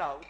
out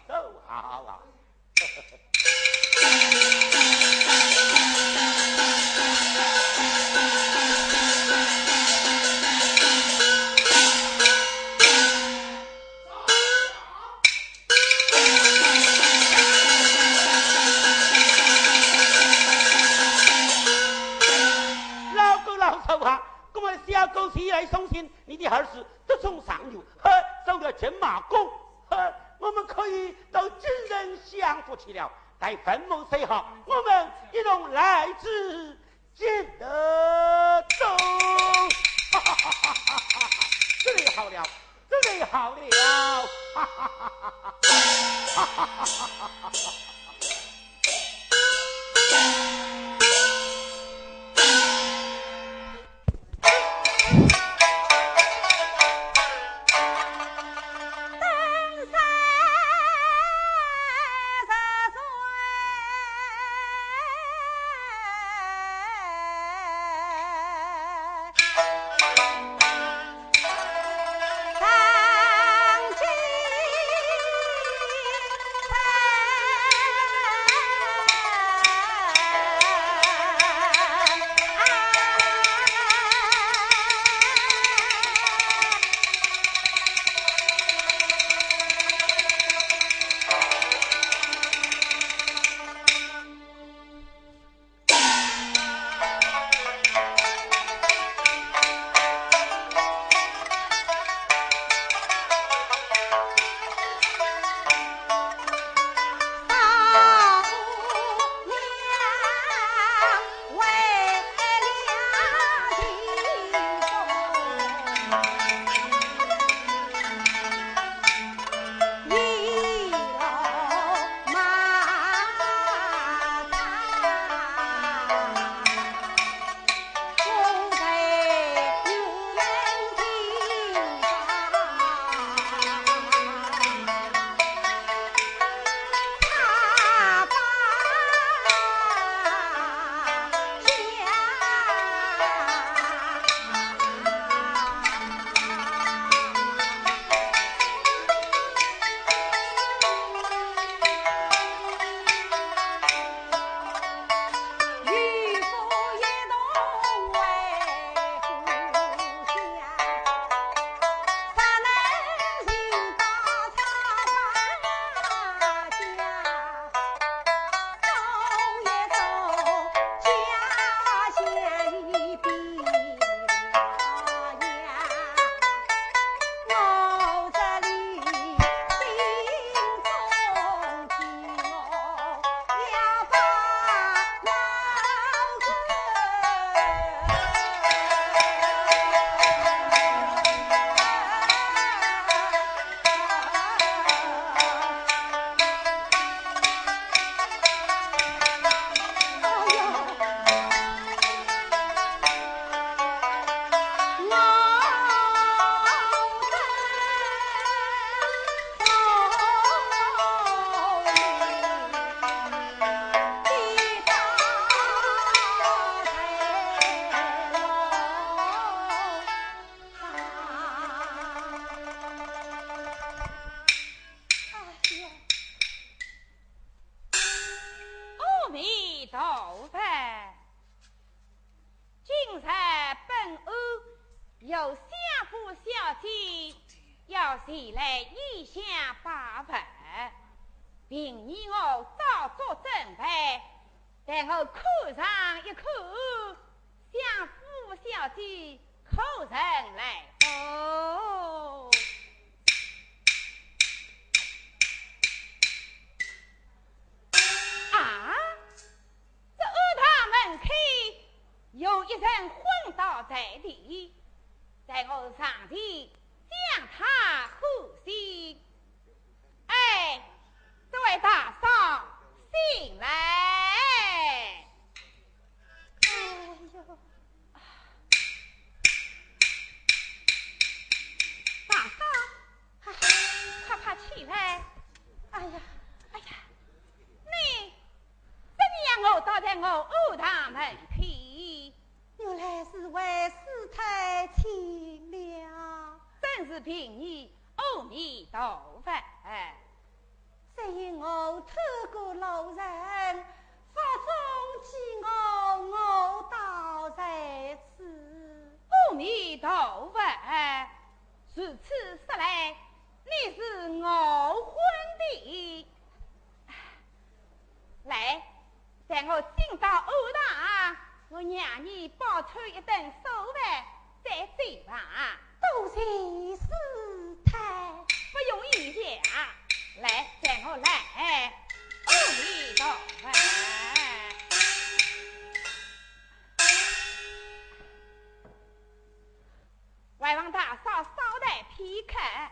看，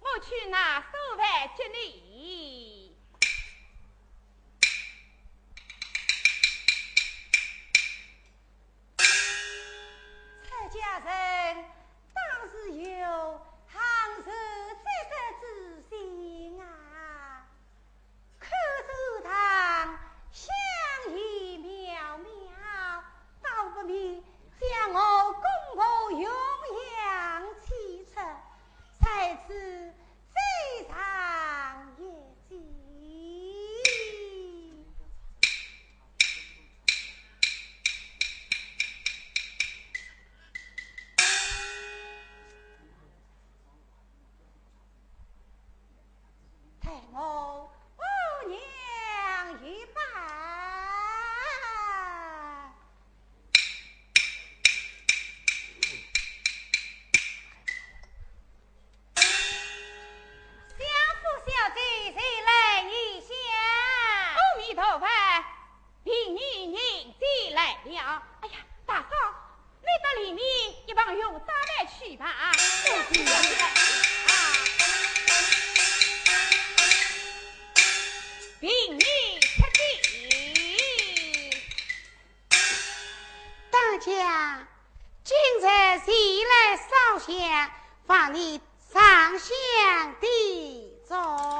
我去拿手饭接你。一旁用早饭去吧。啊！平儿吃进。大家，今日谁来烧香，放你上香的走。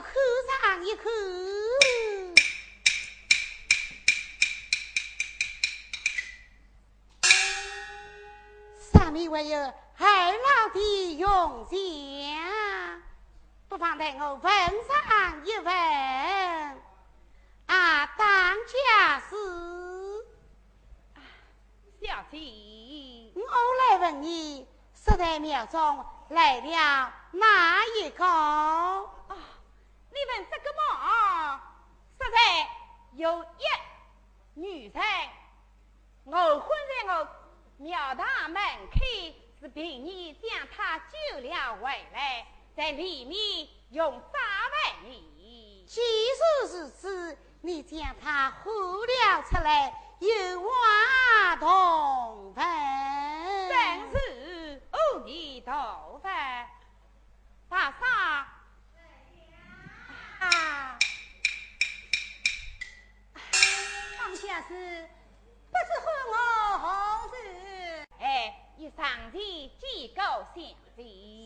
口上一口。上面还有二老的用钱，不妨待我问上一问。啊，当家事，小姐，我来问你，十代庙中来了哪一个？这个嘛？实在有一女人，我昏在我庙堂门口，是平日将她救了回来，在里面用早饭你。既是如此，你将她呼了出来，有话同分。真是阿弥陀佛，大嫂。不是不知和我好事？哎，一上前见过相姐。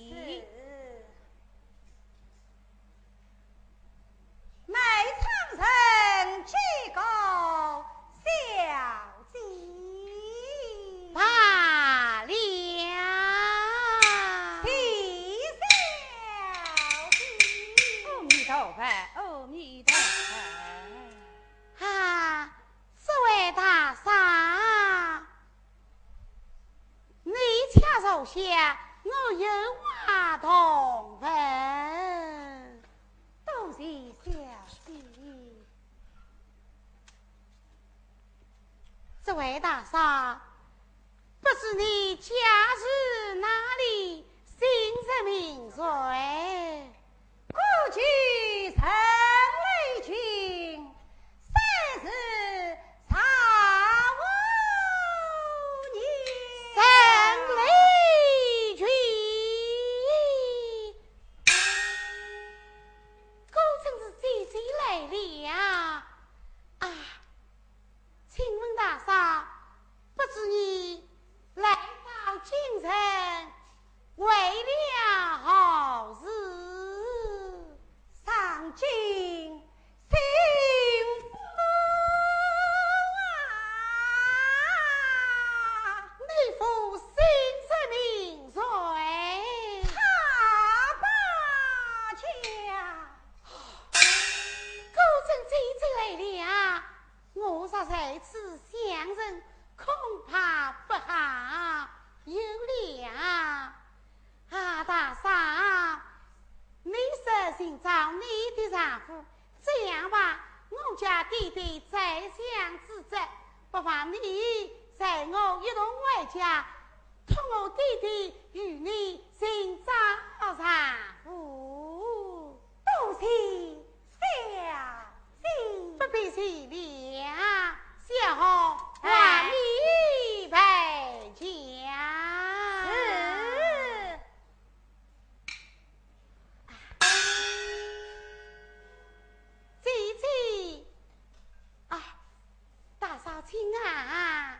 啊，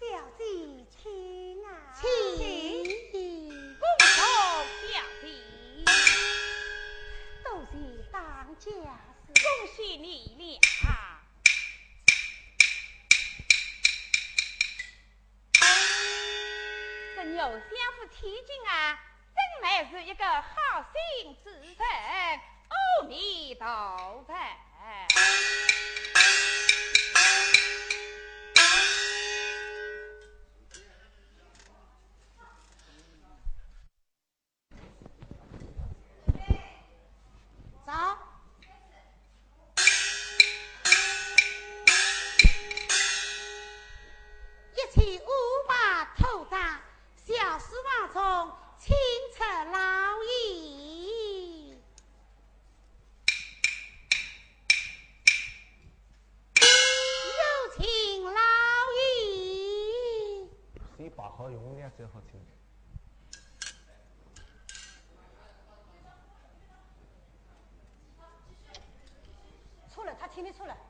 小姐请啊，请。恭送小弟，多谢当家事。恭喜你俩。这牛相府提亲啊，真乃是一个好心之人，阿弥陀佛。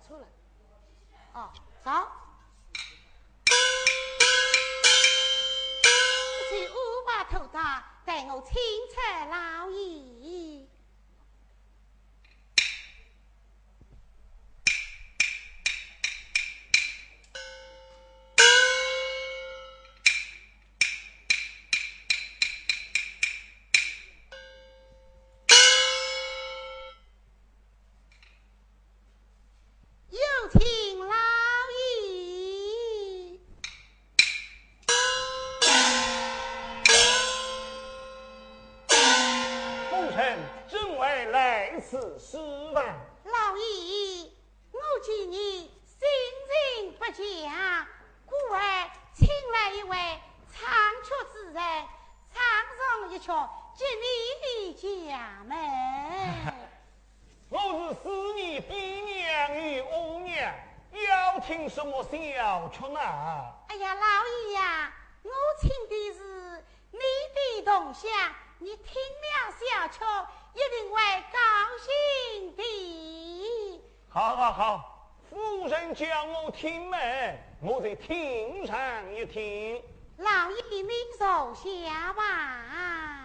出来，啊此施饭，老爷，我见你心情不佳，故而请来一位长曲之人，唱上一曲接你的家门。我是思念爹娘与阿娘，要听什么小曲呢？哎呀，老爷呀，我请的是你的同乡，你听了小曲，一定会高兴的。好好好，夫人叫我听门，我再听上一听。老爷，您坐下吧。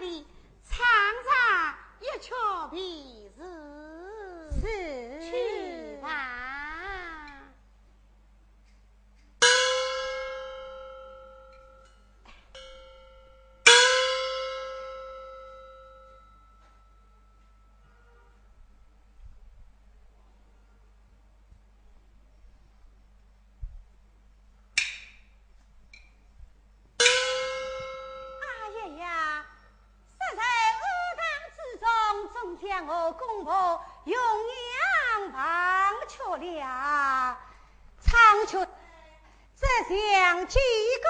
里，唱唱一曲皮公婆用娘忘却了，苍穹只想几个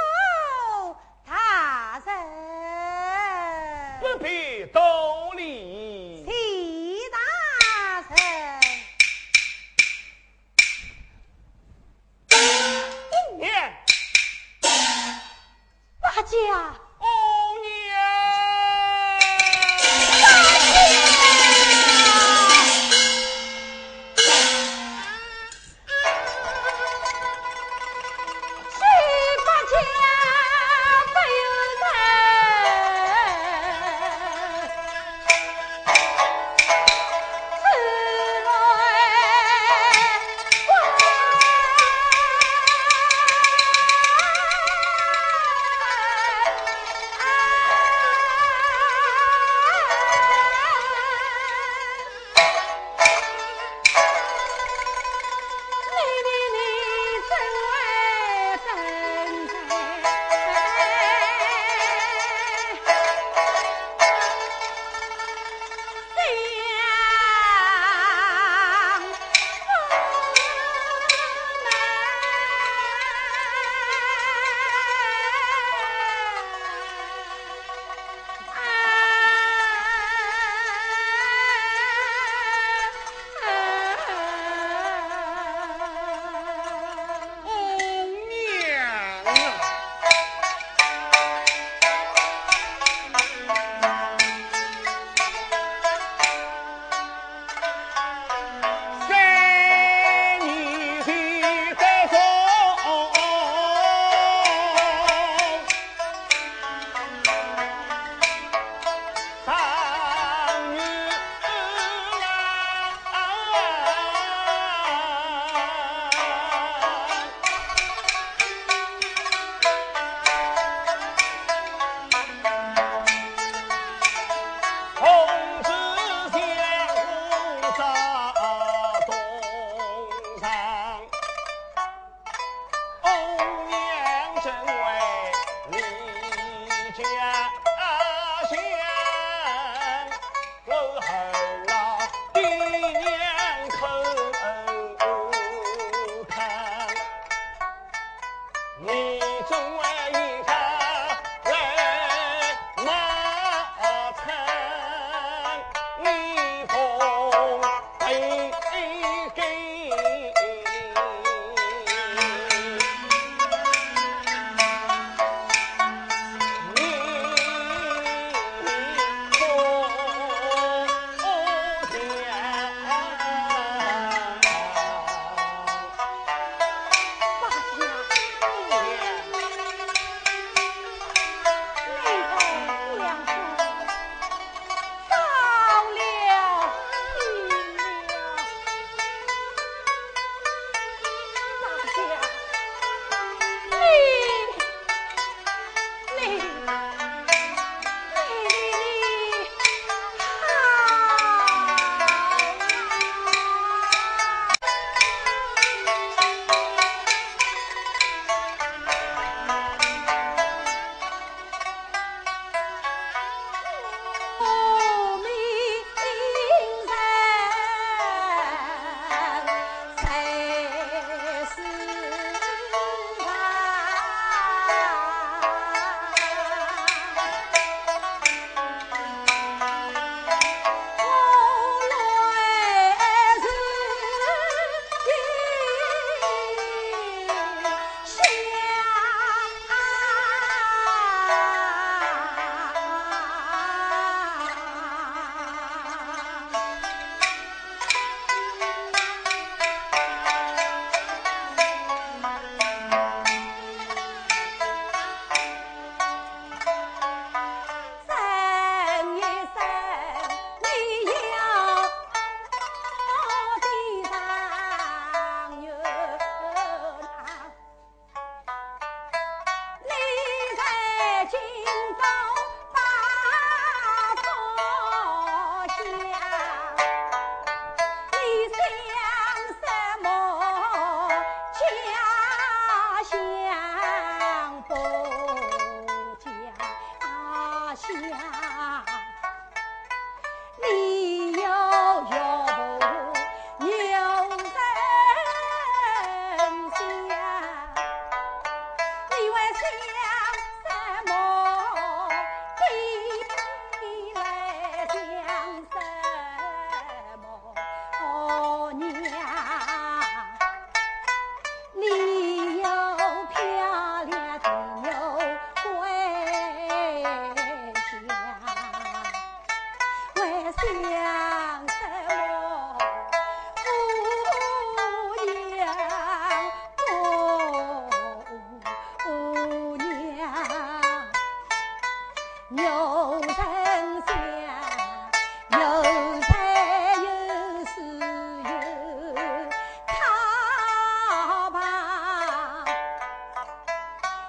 now.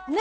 你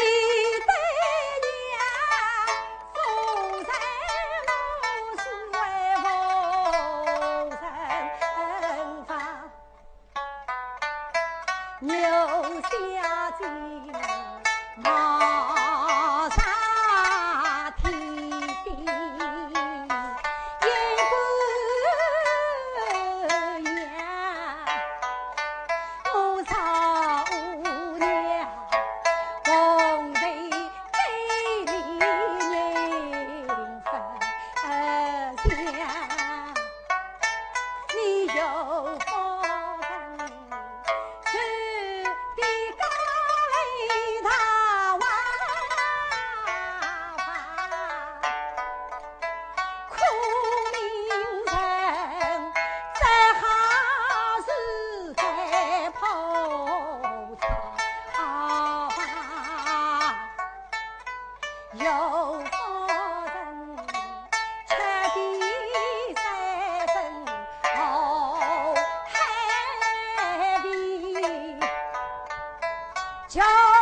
桥。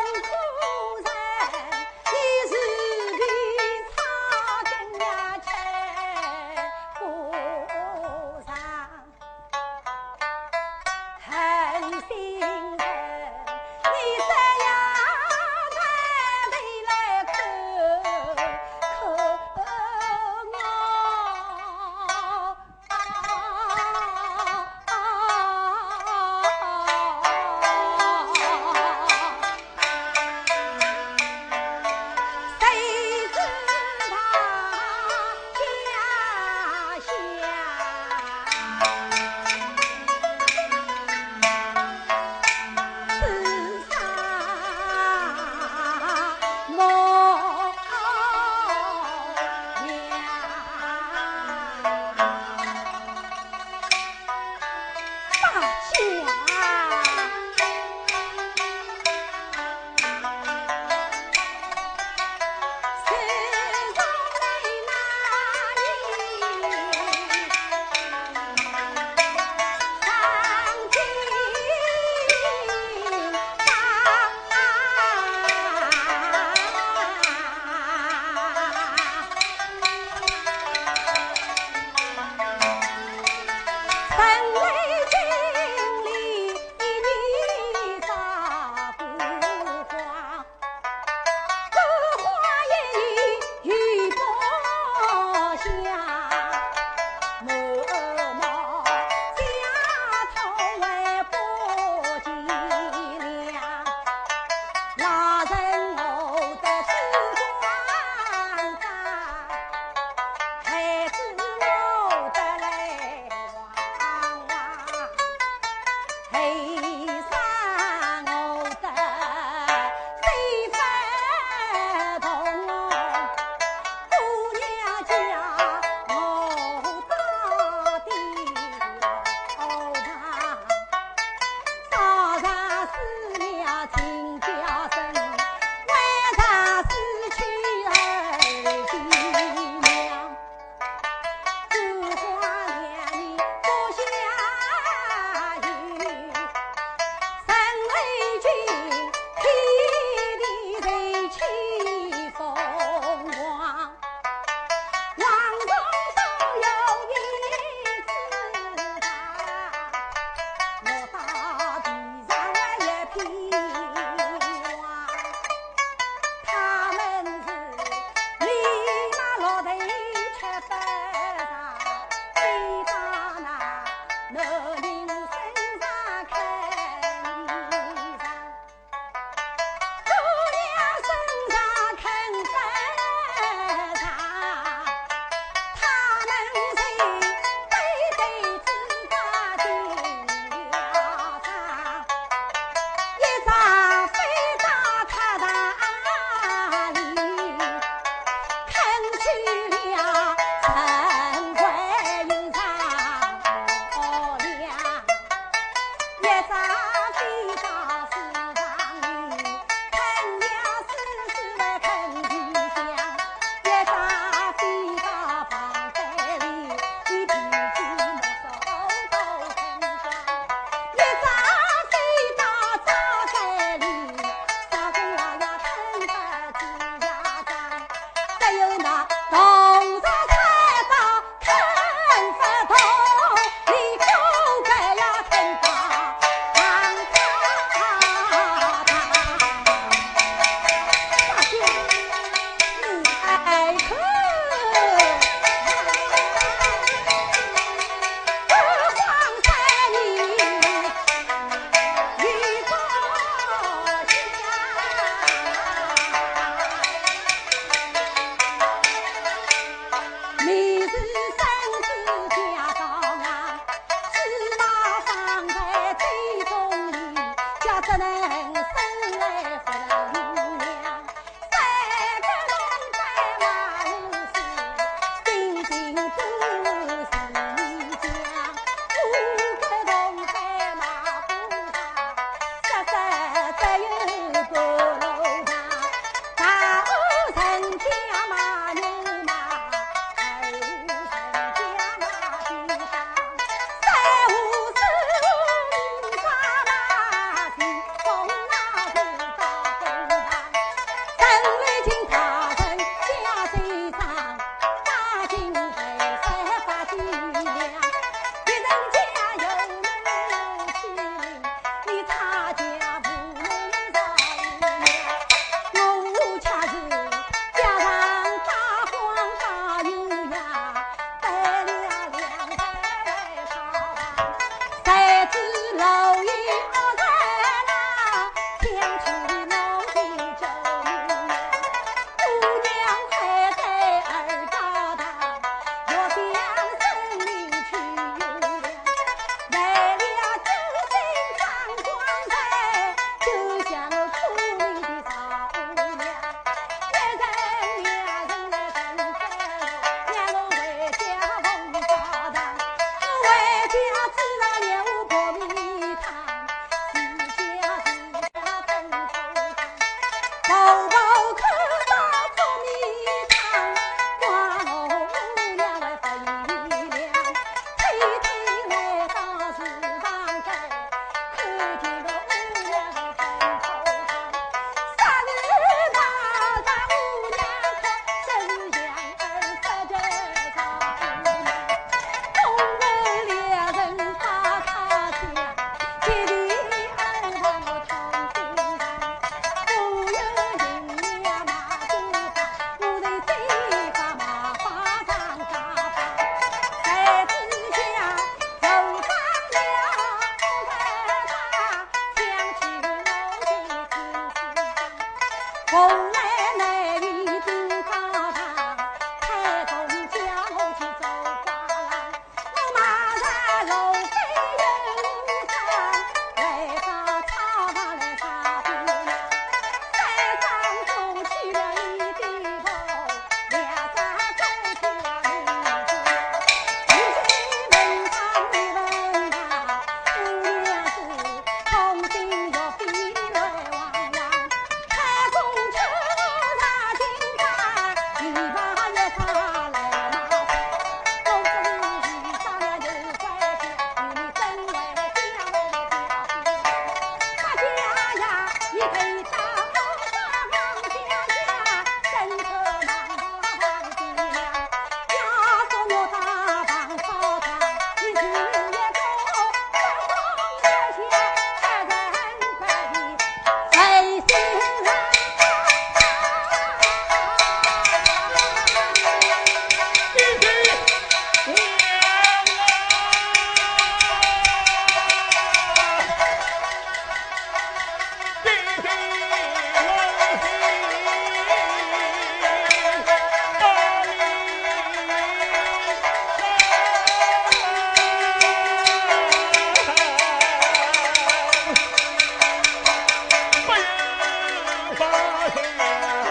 啊嘿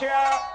叫人